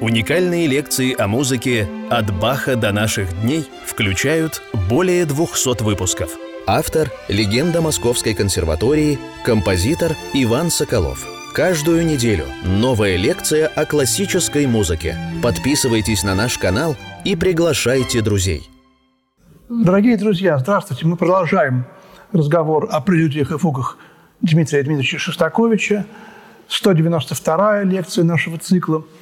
Уникальные лекции о музыке «От Баха до наших дней» включают более 200 выпусков. Автор – легенда Московской консерватории, композитор Иван Соколов. Каждую неделю новая лекция о классической музыке. Подписывайтесь на наш канал и приглашайте друзей. Дорогие друзья, здравствуйте. Мы продолжаем разговор о прелюдиях и фугах Дмитрия Дмитриевича Шостаковича. 192-я лекция нашего цикла –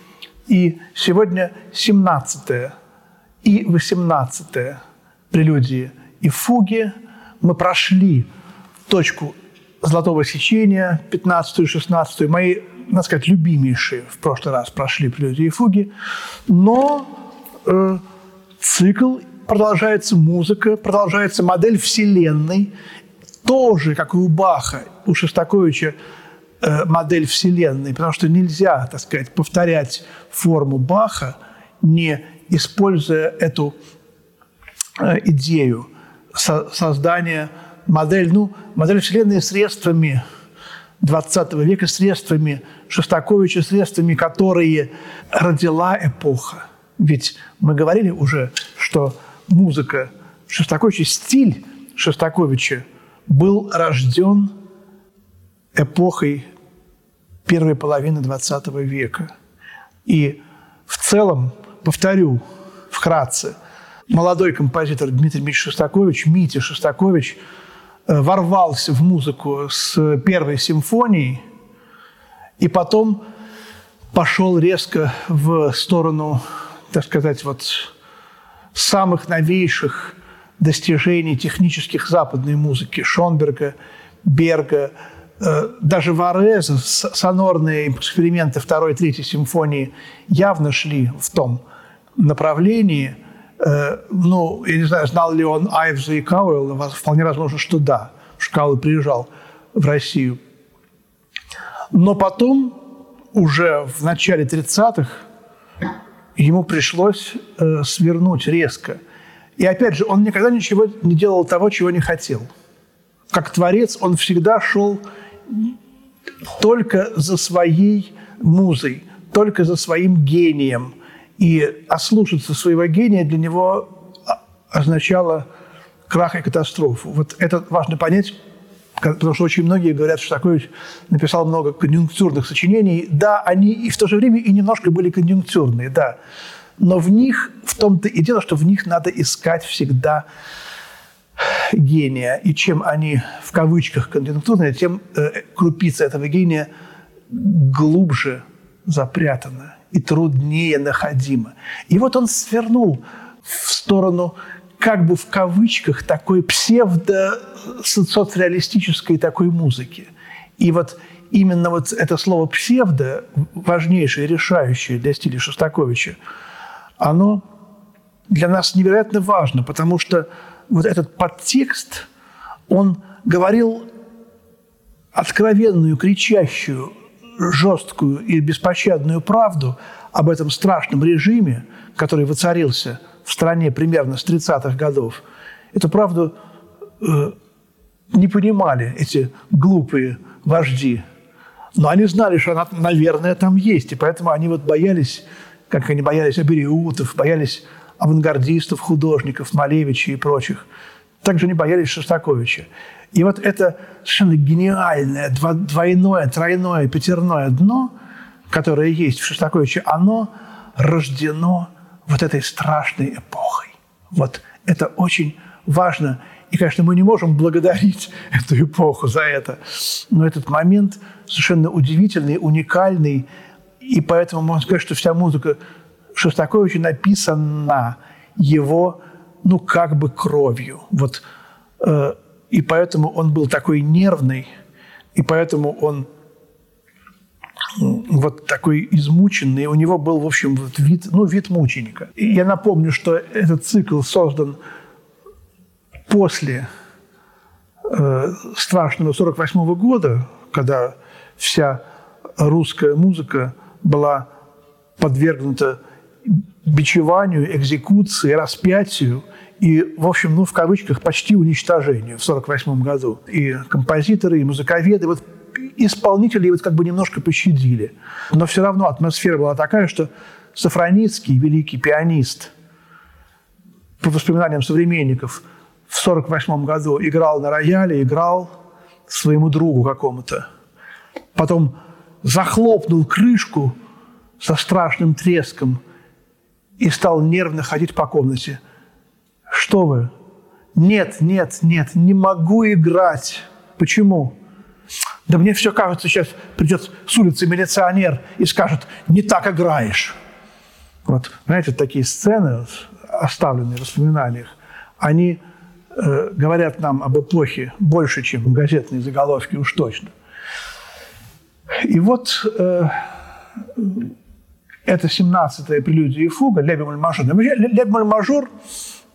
и сегодня 17 и 18 прелюдии и фуги. Мы прошли точку золотого сечения, 15 и 16 мои, надо сказать, любимейшие в прошлый раз прошли прелюдии и фуги. Но э, цикл продолжается музыка, продолжается модель Вселенной, тоже, как и у Баха, у Шостаковича, модель Вселенной, потому что нельзя, так сказать, повторять форму Баха, не используя эту э, идею создания модель, ну, модель Вселенной средствами XX века, средствами Шостаковича, средствами, которые родила эпоха. Ведь мы говорили уже, что музыка Шостаковича, стиль Шостаковича был рожден эпохой первой половины XX века. И в целом, повторю вкратце, молодой композитор Дмитрий Дмитриевич Шостакович, Митя Шостакович, э, ворвался в музыку с первой симфонией и потом пошел резко в сторону, так сказать, вот самых новейших достижений технических западной музыки Шонберга, Берга, Э, даже Вареза, сонорные эксперименты второй и третьей симфонии явно шли в том направлении. Э, ну, я не знаю, знал ли он Айвза и Кауэлла, вполне возможно, что да. Шкалы приезжал в Россию. Но потом, уже в начале 30-х, ему пришлось э, свернуть резко. И опять же, он никогда ничего не делал того, чего не хотел. Как творец он всегда шел только за своей музой, только за своим гением. И ослушаться своего гения для него означало крах и катастрофу. Вот это важно понять, потому что очень многие говорят, что такой написал много конъюнктурных сочинений. Да, они и в то же время и немножко были конъюнктурные, да. Но в них, в том-то и дело, что в них надо искать всегда гения, и чем они в кавычках конъюнктурные, тем э, крупица этого гения глубже запрятана и труднее находима. И вот он свернул в сторону как бы в кавычках такой псевдо-социалистической такой музыки. И вот именно вот это слово «псевдо», важнейшее, решающее для стиля Шостаковича, оно для нас невероятно важно, потому что вот этот подтекст, он говорил откровенную, кричащую, жесткую и беспощадную правду об этом страшном режиме, который воцарился в стране примерно с 30-х годов. Эту правду э, не понимали эти глупые вожди. Но они знали, что она, наверное, там есть. И поэтому они вот боялись, как они боялись абериутов, боялись авангардистов, художников, Малевича и прочих. Также не боялись Шостаковича. И вот это совершенно гениальное двойное, тройное, пятерное дно, которое есть в Шостаковиче, оно рождено вот этой страшной эпохой. Вот это очень важно. И, конечно, мы не можем благодарить эту эпоху за это. Но этот момент совершенно удивительный, уникальный. И поэтому можно сказать, что вся музыка Шостаковича написана его, ну, как бы кровью. Вот, э, и поэтому он был такой нервный, и поэтому он вот такой измученный. У него был, в общем, вот вид, ну, вид мученика. И я напомню, что этот цикл создан после э, страшного 48 года, когда вся русская музыка была подвергнута бичеванию, экзекуции, распятию и, в общем, ну, в кавычках, почти уничтожению в 1948 году. И композиторы, и музыковеды, вот исполнителей вот как бы немножко пощадили. Но все равно атмосфера была такая, что Сафроницкий, великий пианист, по воспоминаниям современников, в 1948 году играл на рояле, играл своему другу какому-то. Потом захлопнул крышку со страшным треском и стал нервно ходить по комнате. «Что вы? Нет, нет, нет, не могу играть. Почему?» Да мне все кажется, сейчас придет с улицы милиционер и скажет, не так играешь. Вот, знаете, такие сцены, оставленные в воспоминаниях, они э, говорят нам об эпохе больше, чем газетные заголовки уж точно. И вот э, это 17-я прелюдия и фуга, ля бемоль мажор. Ля бемоль мажор,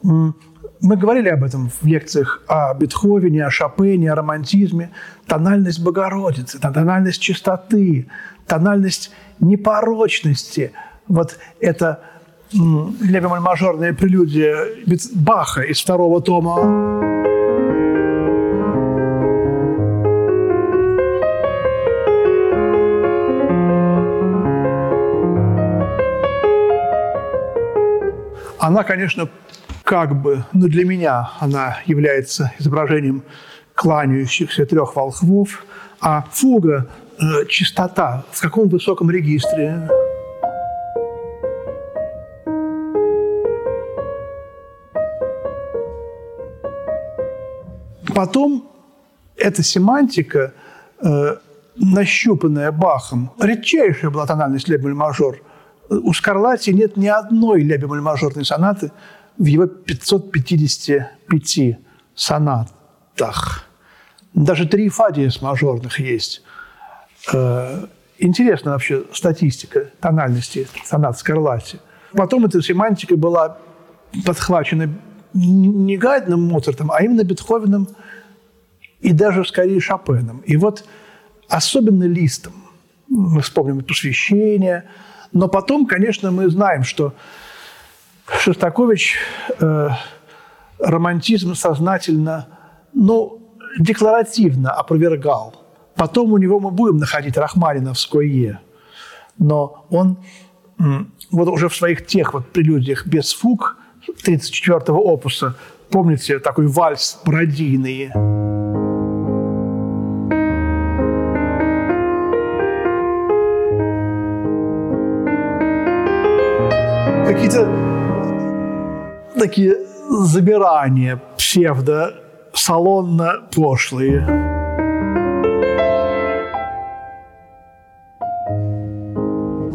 мы говорили об этом в лекциях о Бетховене, о Шопене, о романтизме. Тональность Богородицы, тональность чистоты, тональность непорочности. Вот это ля бемоль мажорная прелюдия Баха из второго тома Она, конечно, как бы, но для меня она является изображением кланяющихся трех волхвов, а фуга э, чистота в каком высоком регистре? Потом эта семантика, э, нащупанная Бахом, редчайшая была тональность лебель-мажор – у Скарлатти нет ни одной ля бемоль мажорной сонаты в его 555 сонатах. Даже три фадия с мажорных есть. Э, интересна вообще статистика тональности сонат Скарлатти. Потом эта семантика была подхвачена не Гайдном Моцартом, а именно Бетховеном и даже скорее Шопеном. И вот особенно Листом. Мы вспомним посвящение – но потом, конечно, мы знаем, что Шостакович э, романтизм сознательно, ну, декларативно опровергал. Потом у него мы будем находить Рахманиновское, но он вот уже в своих тех вот прелюдиях без фуг 34-го опуса, помните, такой вальс пародийный – такие забирания псевдо салонно пошлые.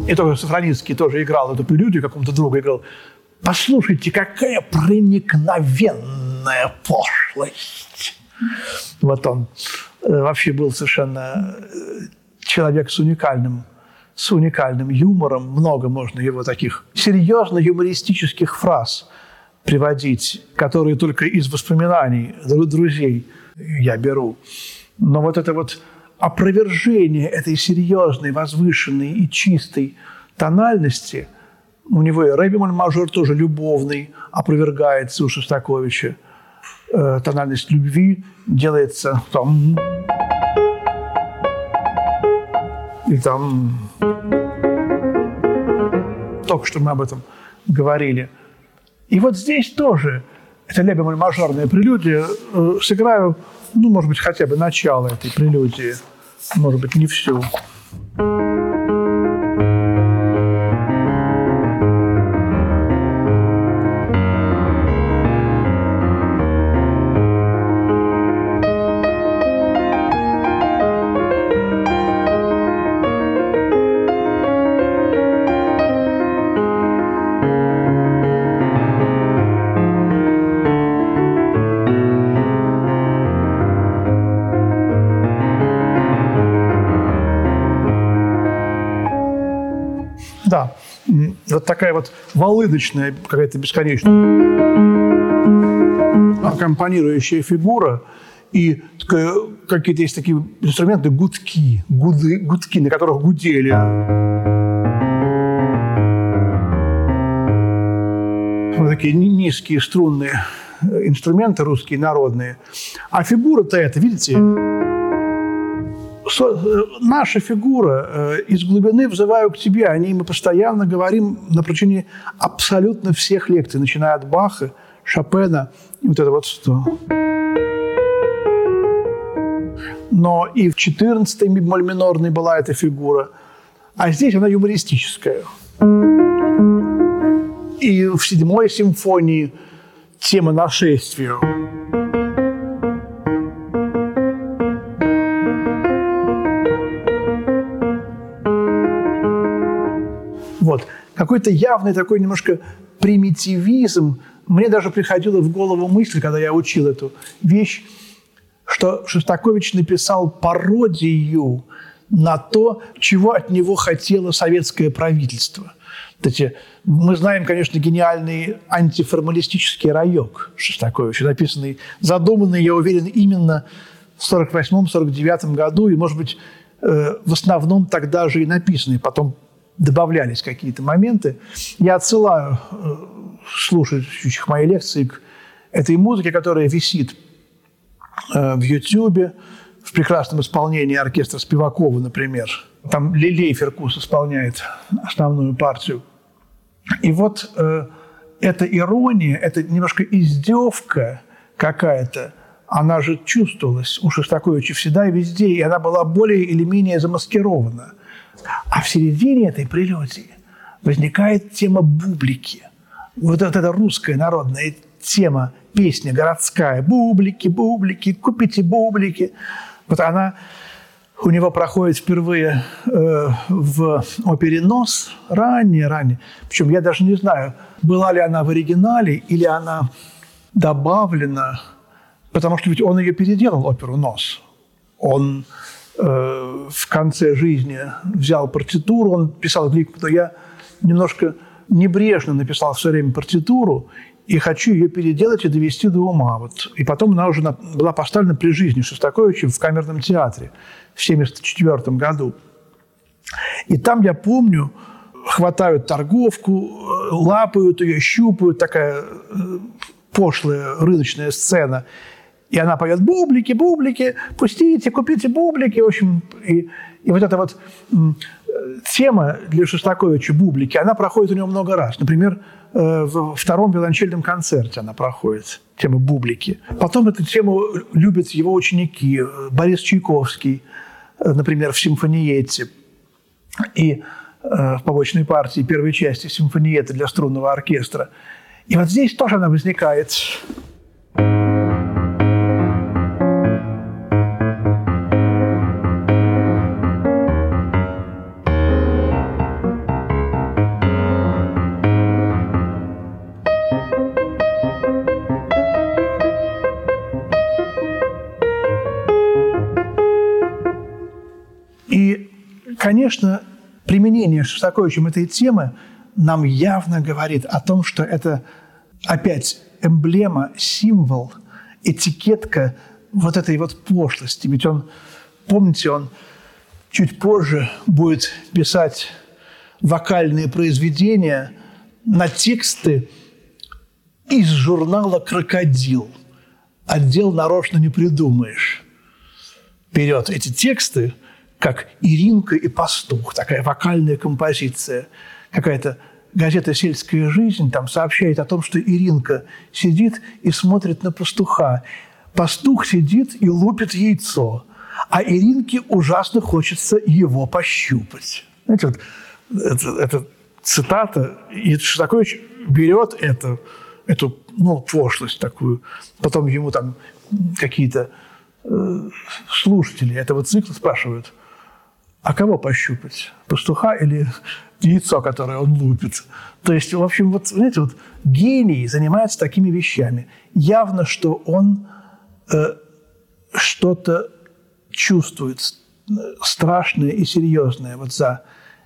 И тоже Сафроницкий тоже играл эту прелюдию, какому-то другу играл. Послушайте, какая проникновенная пошлость. Вот он э, вообще был совершенно э, человек с уникальным с уникальным юмором. Много можно его таких серьезно юмористических фраз приводить, которые только из воспоминаний друзей я беру. Но вот это вот опровержение этой серьезной, возвышенной и чистой тональности, у него и ре мажор тоже любовный, опровергается у Шостаковича. Э, тональность любви делается там и там только что мы об этом говорили. И вот здесь тоже это ля бемоль мажорная прелюдия. Э, сыграю, ну, может быть, хотя бы начало этой прелюдии, может быть, не всю. вот такая вот волыдочная какая-то бесконечная аккомпанирующая фигура и какие-то есть такие инструменты, гудки, гуды, гудки, на которых гудели. Вот такие низкие струнные инструменты русские, народные. А фигура-то это, видите, наша фигура из глубины взываю к тебе. О ней мы постоянно говорим на протяжении абсолютно всех лекций, начиная от Баха, Шопена и вот это вот что. Но и в 14-й бемоль минорной была эта фигура. А здесь она юмористическая. И в седьмой симфонии тема нашествия. Какой-то явный такой немножко примитивизм. Мне даже приходила в голову мысль, когда я учил эту вещь, что Шостакович написал пародию на то, чего от него хотело советское правительство. Эти, мы знаем, конечно, гениальный антиформалистический райок Шостаковича, написанный, задуманный, я уверен, именно в 1948-1949 году, и, может быть, э, в основном тогда же и написанный, потом добавлялись какие-то моменты. Я отсылаю э, слушающих мои лекции к этой музыке, которая висит э, в Ютьюбе, в прекрасном исполнении оркестра Спивакова, например. Там Лилей Феркус исполняет основную партию. И вот э, эта ирония, это немножко издевка какая-то, она же чувствовалась у Шостаковича всегда и везде, и она была более или менее замаскирована. А в середине этой прелюдии возникает тема бублики. Вот эта русская народная тема, песня городская. Бублики, бублики, купите бублики. Вот она у него проходит впервые э, в опере «Нос», ранее-ранее. Причем я даже не знаю, была ли она в оригинале или она добавлена, потому что ведь он ее переделал, оперу «Нос». Он Э, в конце жизни взял партитуру, он писал книгу, но я немножко небрежно написал все время партитуру, и хочу ее переделать и довести до ума. Вот. И потом она уже была поставлена при жизни Шостаковича в камерном театре в 1974 году. И там, я помню, хватают торговку, э, лапают ее, щупают, такая э, пошлая рыночная сцена – и она поет «бублики, бублики, пустите, купите бублики». В общем, и, и вот эта вот тема для Шостаковича «бублики», она проходит у него много раз. Например, э, в втором виолончельном концерте она проходит, тема «бублики». Потом эту тему любят его ученики. Борис Чайковский, э, например, в «Симфониете». И э, в побочной партии первой части симфониеты для струнного оркестра. И вот здесь тоже она возникает конечно, применение Шостаковичем этой темы нам явно говорит о том, что это опять эмблема, символ, этикетка вот этой вот пошлости. Ведь он, помните, он чуть позже будет писать вокальные произведения на тексты из журнала «Крокодил». Отдел нарочно не придумаешь. Берет эти тексты – как «Иринка и пастух», такая вокальная композиция, какая-то газета «Сельская жизнь» там сообщает о том, что Иринка сидит и смотрит на пастуха. Пастух сидит и лупит яйцо, а Иринке ужасно хочется его пощупать. Знаете, вот это, это цитата, и Шостакович берет это, эту ну, пошлость такую, потом ему там какие-то э, слушатели этого цикла спрашивают, а кого пощупать? Пастуха или яйцо, которое он лупит? То есть, в общем, вот, знаете, вот гений занимается такими вещами. Явно, что он э, что-то чувствует страшное и серьезное вот за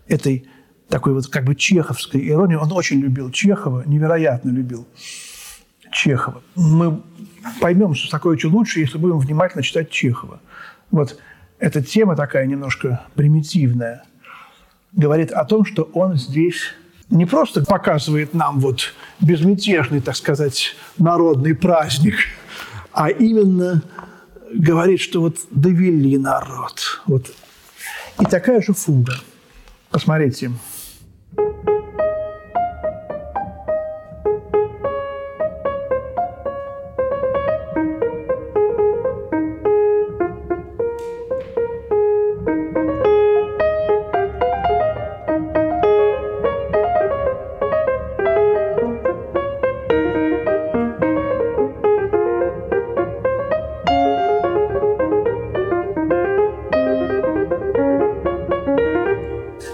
этой такой вот как бы чеховской иронией. Он очень любил Чехова, невероятно любил Чехова. Мы поймем что такое Шостаковича лучше, если будем внимательно читать Чехова. Вот эта тема такая немножко примитивная, говорит о том, что он здесь не просто показывает нам вот безмятежный, так сказать, народный праздник, а именно говорит, что вот довели народ. Вот. И такая же фуга. Посмотрите.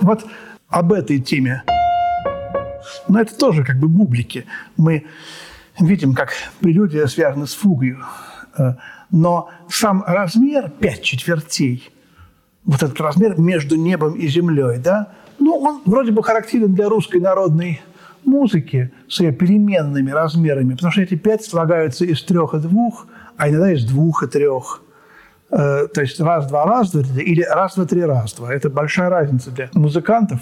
Вот об этой теме. Но это тоже как бы бублики. Мы видим, как прелюдия связана с фугой. Э, но сам размер пять четвертей, вот этот размер между небом и землей, да, ну, он вроде бы характерен для русской народной музыки с ее переменными размерами, потому что эти пять слагаются из трех и двух, а иногда из двух и трех – то есть раз-два, раз-два, или раз-два, три, раз-два. Это большая разница для музыкантов.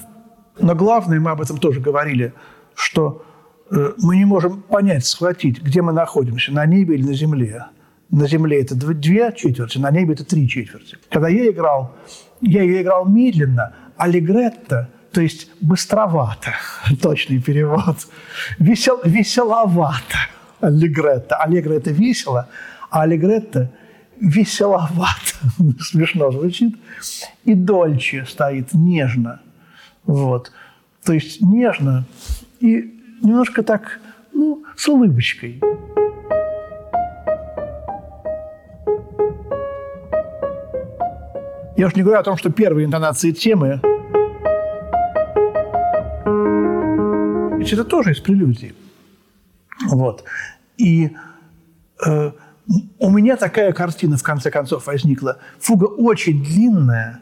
Но главное, мы об этом тоже говорили, что э, мы не можем понять, схватить, где мы находимся, на небе или на земле. На земле это две четверти, на небе это три четверти. Когда я играл, я ее играл медленно, аллегретто, то есть быстровато, точный перевод, весел, веселовато, аллегретто. Аллегро – это весело, а аллегретто – веселовато, смешно звучит, и дольче стоит, нежно. Вот. То есть нежно и немножко так, ну, с улыбочкой. Я уж не говорю о том, что первые интонации темы ведь это тоже из прелюдии. Вот. И э, у меня такая картина, в конце концов, возникла. Фуга очень длинная,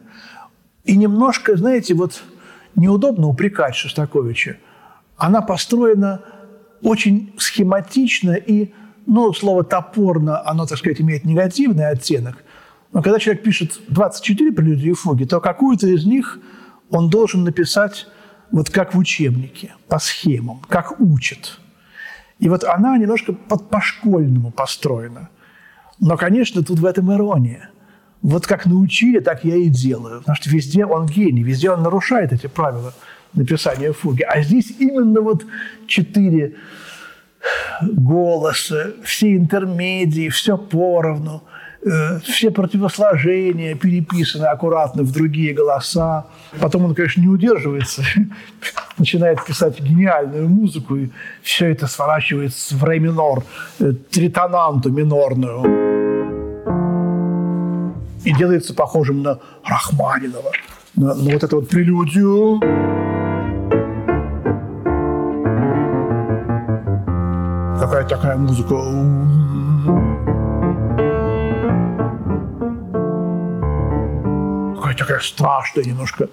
и немножко, знаете, вот неудобно упрекать Шостаковича. Она построена очень схематично и, ну, слово «топорно», оно, так сказать, имеет негативный оттенок. Но когда человек пишет 24 прелюдии и фуги, то какую-то из них он должен написать вот как в учебнике, по схемам, как учат. И вот она немножко под по-школьному построена – но, конечно, тут в этом ирония. Вот как научили, так я и делаю. Потому что везде он гений, везде он нарушает эти правила написания фуги. А здесь именно вот четыре голоса, все интермедии, все поровну, все противосложения переписаны аккуратно в другие голоса. Потом он, конечно, не удерживается, начинает писать гениальную музыку, и все это сворачивается в ре минор, э, тритонанту минорную и делается похожим на Рахманинова, на, на вот эту вот прелюдию. Какая такая музыка. Такая страшная немножко.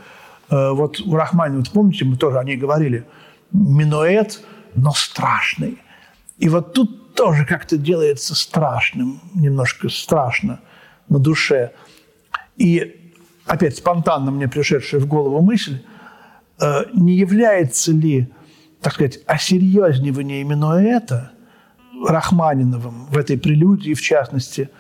Э, вот у Рахманинова, помните, мы тоже о ней говорили, минуэт, но страшный. И вот тут тоже как-то делается страшным, немножко страшно на душе. И опять спонтанно мне пришедшая в голову мысль, э, не является ли, так сказать, осерьезнивание это Рахманиновым в этой прелюдии, в частности,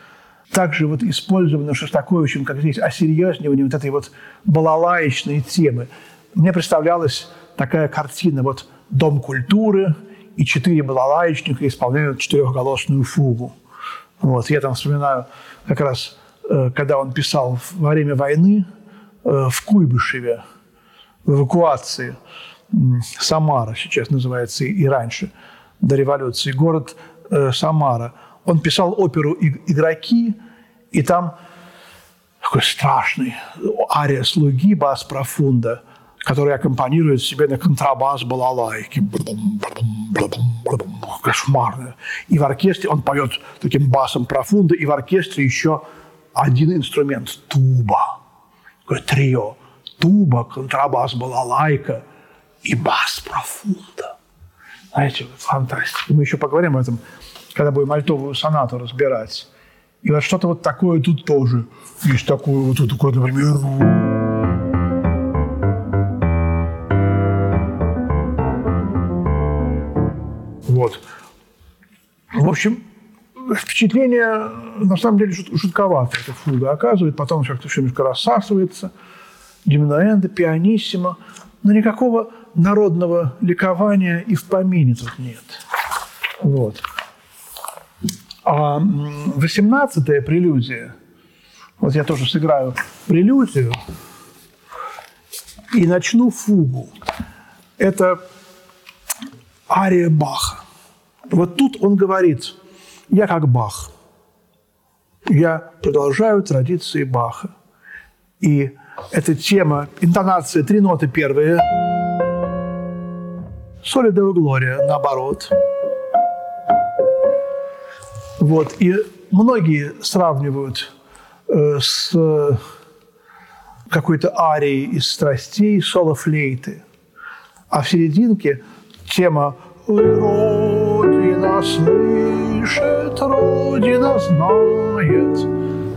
также вот использовано Шостаковичем, как здесь, осерьезнивание вот этой вот балалаечной темы. Мне представлялась такая картина, вот Дом культуры и четыре балалаечника исполняют четырехголосную фугу. Вот, я там вспоминаю как раз Э, когда он писал во время войны э, в Куйбышеве, в эвакуации Самара, сейчас называется и раньше, до революции, город э, Самара. Он писал оперу «Игроки», и там такой страшный ария слуги, бас профунда, который аккомпанирует себе на контрабас балалайки. Кошмарно. И в оркестре он поет таким басом профунда, и в оркестре еще один инструмент – туба. Такое трио. Туба, контрабас, балалайка и бас профунда. Знаете, фантастика. Мы еще поговорим об этом, когда будем альтовую сонату разбирать. И вот что-то вот такое тут тоже. Есть такое вот такое, например, Вот. В общем, впечатление, на самом деле, шут, шутковатое эта фуга оказывает. Потом как-то все немножко рассасывается. Диминуэнда, пианиссимо. Но никакого народного ликования и в помине тут нет. Вот. А восемнадцатая прелюдия, вот я тоже сыграю прелюдию и начну фугу. Это ария Баха. Вот тут он говорит, я как Бах. Я продолжаю традиции Баха. И эта тема, интонация, три ноты первые. Соли Део Глория, наоборот. Вот. И многие сравнивают э, с какой-то арией из страстей соло флейты. А в серединке тема Родина слышит, Родина знает.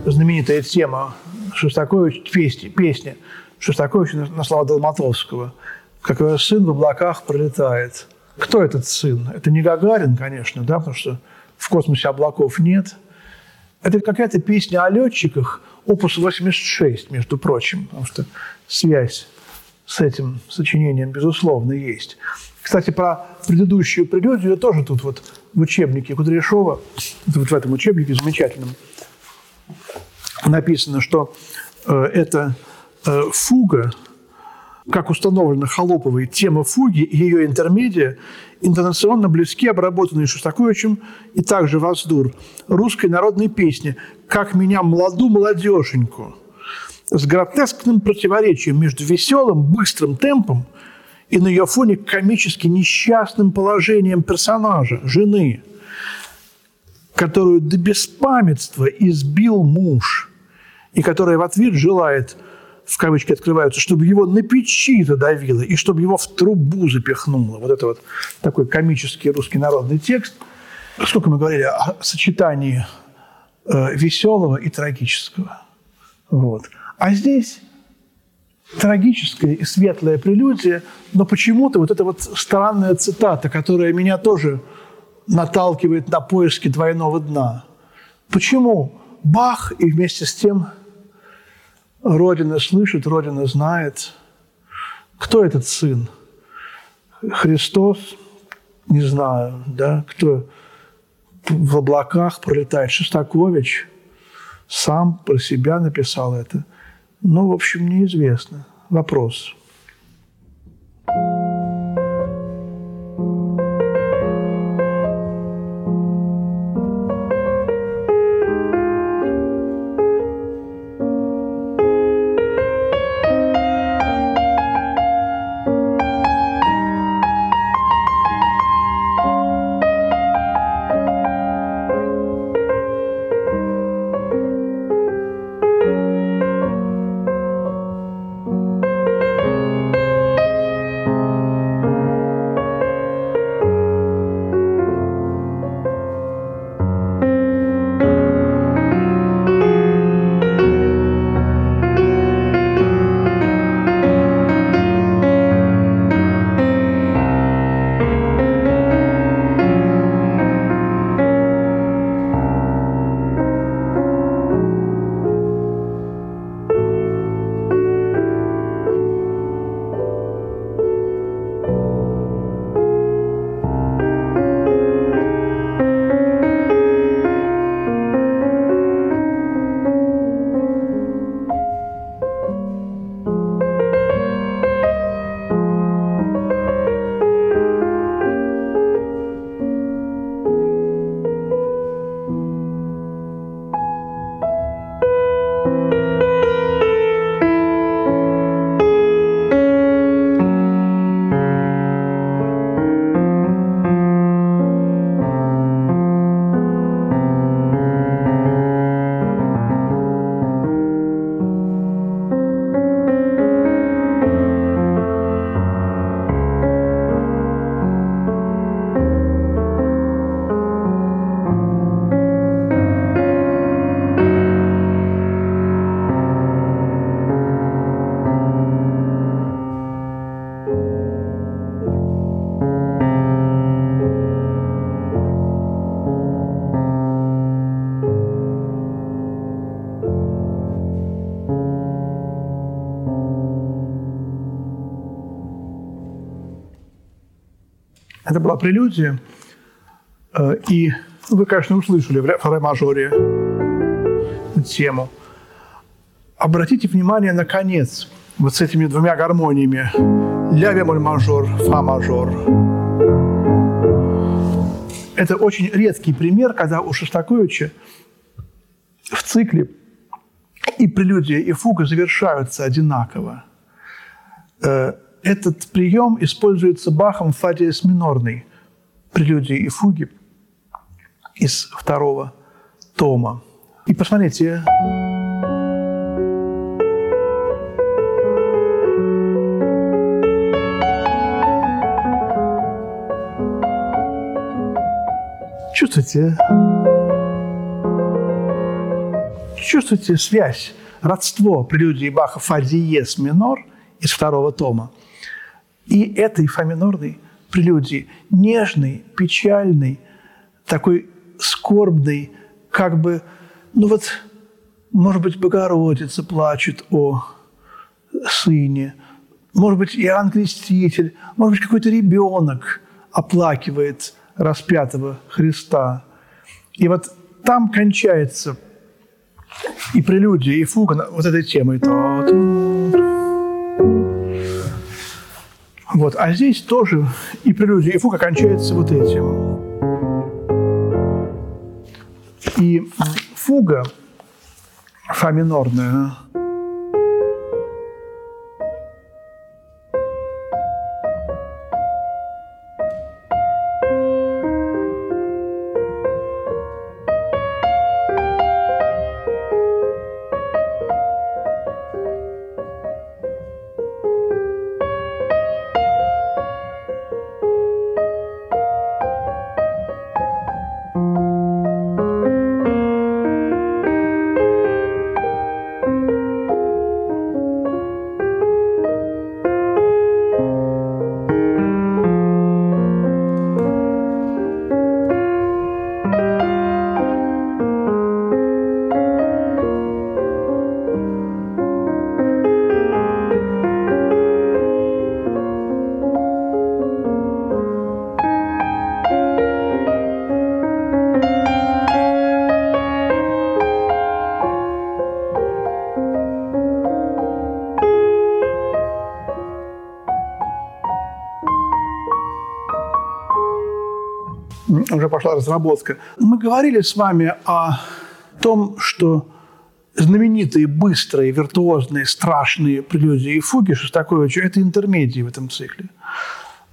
Знаменитая тема Шостакович, песни, песня Шостаковича на слова Долматовского. Как сын в облаках пролетает. Кто этот сын? Это не Гагарин, конечно, да, потому что в космосе облаков нет. Это какая-то песня о летчиках, опус 86, между прочим, потому что связь с этим сочинением, безусловно, есть. Кстати, про предыдущую прелюдию тоже тут вот в учебнике Кудряшова, вот в этом учебнике замечательном, написано, что э, это э, фуга, как установлено Холоповой, тема фуги и ее интермедия интонационно близки, обработанные Шостаковичем и также Воздур, русской народной песни «Как меня младу молодеженьку», с гротескным противоречием между веселым, быстрым темпом и на ее фоне комически несчастным положением персонажа, жены, которую до беспамятства избил муж, и которая в ответ желает, в кавычки открываются, чтобы его на печи задавило и чтобы его в трубу запихнуло. Вот это вот такой комический русский народный текст. Сколько мы говорили о сочетании э, веселого и трагического. Вот. А здесь трагическая и светлая прелюдия, но почему-то вот эта вот странная цитата, которая меня тоже наталкивает на поиски двойного дна. Почему Бах и вместе с тем Родина слышит, Родина знает. Кто этот сын? Христос? Не знаю, да? Кто в облаках пролетает? Шостакович сам про себя написал это – ну, в общем, неизвестно. Вопрос. Прелюдия. Э, и вы, конечно, услышали в фре-мажоре тему. Обратите внимание на конец вот с этими двумя гармониями. Ля бемоль мажор, фа мажор. Это очень редкий пример, когда у Шостаковича в цикле и прелюдия, и фуга завершаются одинаково. Э, этот прием используется Бахом в фа диез минорной прелюдии и фуги из второго тома. И посмотрите, чувствуете, чувствуете связь, родство прелюдии Баха фа диез минор из второго тома? И этой фа минорной прелюдии, нежный, печальный, такой скорбный, как бы, ну вот, может быть, Богородица плачет о сыне, может быть, Иоанн Креститель, может быть, какой-то ребенок оплакивает распятого Христа. И вот там кончается и прелюдия, и фуга вот этой темой. Вот. А здесь тоже и прелюдия, и фуга кончается вот этим. И фуга фа минорная пошла разработка. Мы говорили с вами о том, что знаменитые, быстрые, виртуозные, страшные прелюдии и фуги Шостаковича – это интермедии в этом цикле.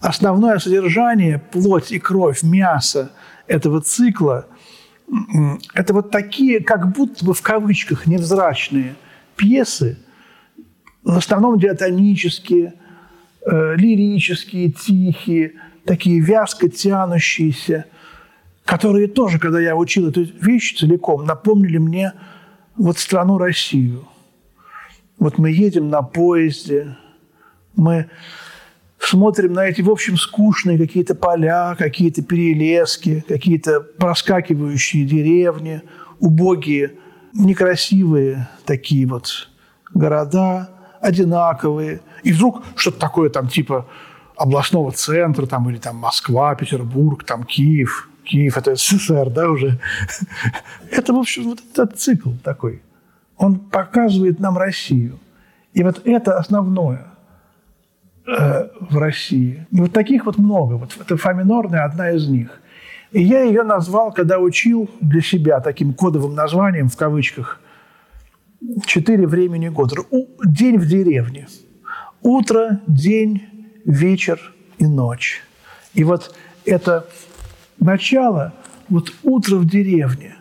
Основное содержание, плоть и кровь, мясо этого цикла – это вот такие, как будто бы в кавычках, невзрачные пьесы, в основном диатонические, э, лирические, тихие, такие вязко тянущиеся, которые тоже, когда я учил эту вещь целиком, напомнили мне вот страну Россию. Вот мы едем на поезде, мы смотрим на эти, в общем, скучные какие-то поля, какие-то перелески, какие-то проскакивающие деревни, убогие, некрасивые такие вот города, одинаковые. И вдруг что-то такое там типа областного центра, там, или там Москва, Петербург, там Киев, Киев – это СССР, да, уже. Это, в общем, вот этот цикл такой. Он показывает нам Россию. И вот это основное э, в России. И вот таких вот много. Вот это фа минорная одна из них. И я ее назвал, когда учил для себя таким кодовым названием, в кавычках, «Четыре времени года». День в деревне. Утро, день, вечер и ночь. И вот это начало, вот утро в деревне,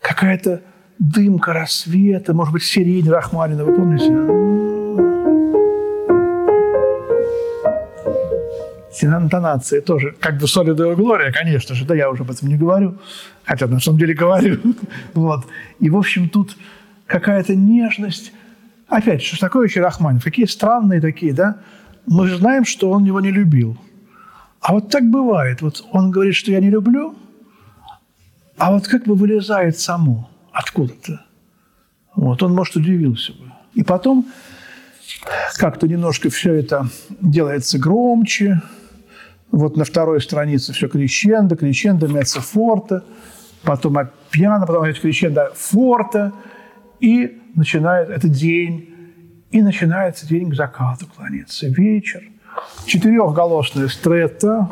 какая-то дымка рассвета, может быть, сирень Рахманина, вы помните? интонации тоже, как бы солидовая глория, конечно же, да, я уже об этом не говорю, хотя на самом деле говорю. вот. И, в общем, тут какая-то нежность. Опять, что такое еще Рахманинов? Какие странные такие, да? Мы же знаем, что он его не любил. А вот так бывает. Вот он говорит, что я не люблю, а вот как бы вылезает само откуда-то. Вот, он, может, удивился бы. И потом как-то немножко все это делается громче, Вот на второй странице все крещендо, крещендо, меццо форте, потом пьяно, потом опять крещендо форте, и начинает этот день, и начинается день к закату клониться. Вечер, четырехголосная стретта,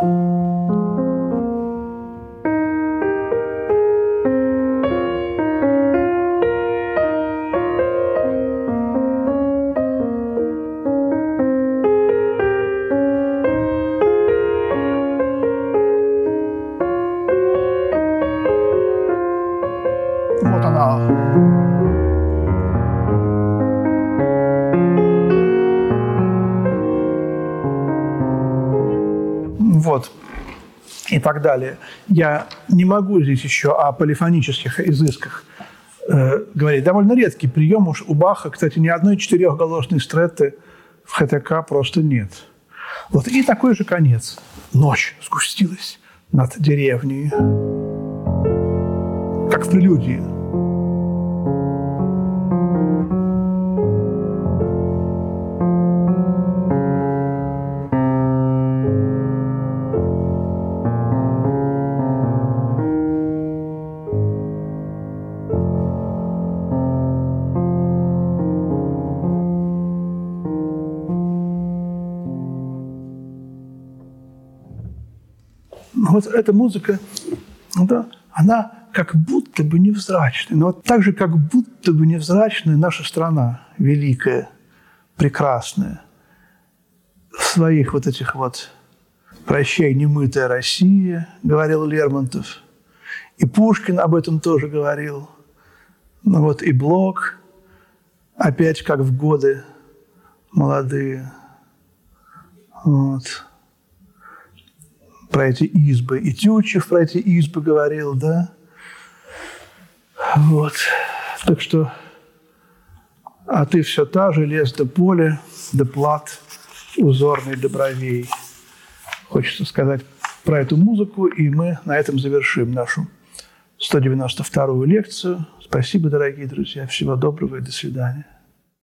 так далее. Я не могу здесь еще о полифонических изысках э, говорить. Довольно редкий прием уж у Баха. Кстати, ни одной четырехголосной стретты в ХТК просто нет. Вот. И такой же конец. Ночь сгустилась над деревней, как в прелюдии. Вот эта музыка, да, она как будто бы невзрачная. Но вот так же, как будто бы невзрачная наша страна, великая, прекрасная, в своих вот этих вот «Прощай, немытая Россия», говорил Лермонтов. И Пушкин об этом тоже говорил. Ну вот и Блок, опять как в годы молодые. Вот про эти избы. И Тютчев про эти избы говорил, да? Вот. Так что, а ты все та же, лес до поля, до плат, узорный до бровей. Хочется сказать про эту музыку, и мы на этом завершим нашу 192-ю лекцию. Спасибо, дорогие друзья. Всего доброго и до свидания.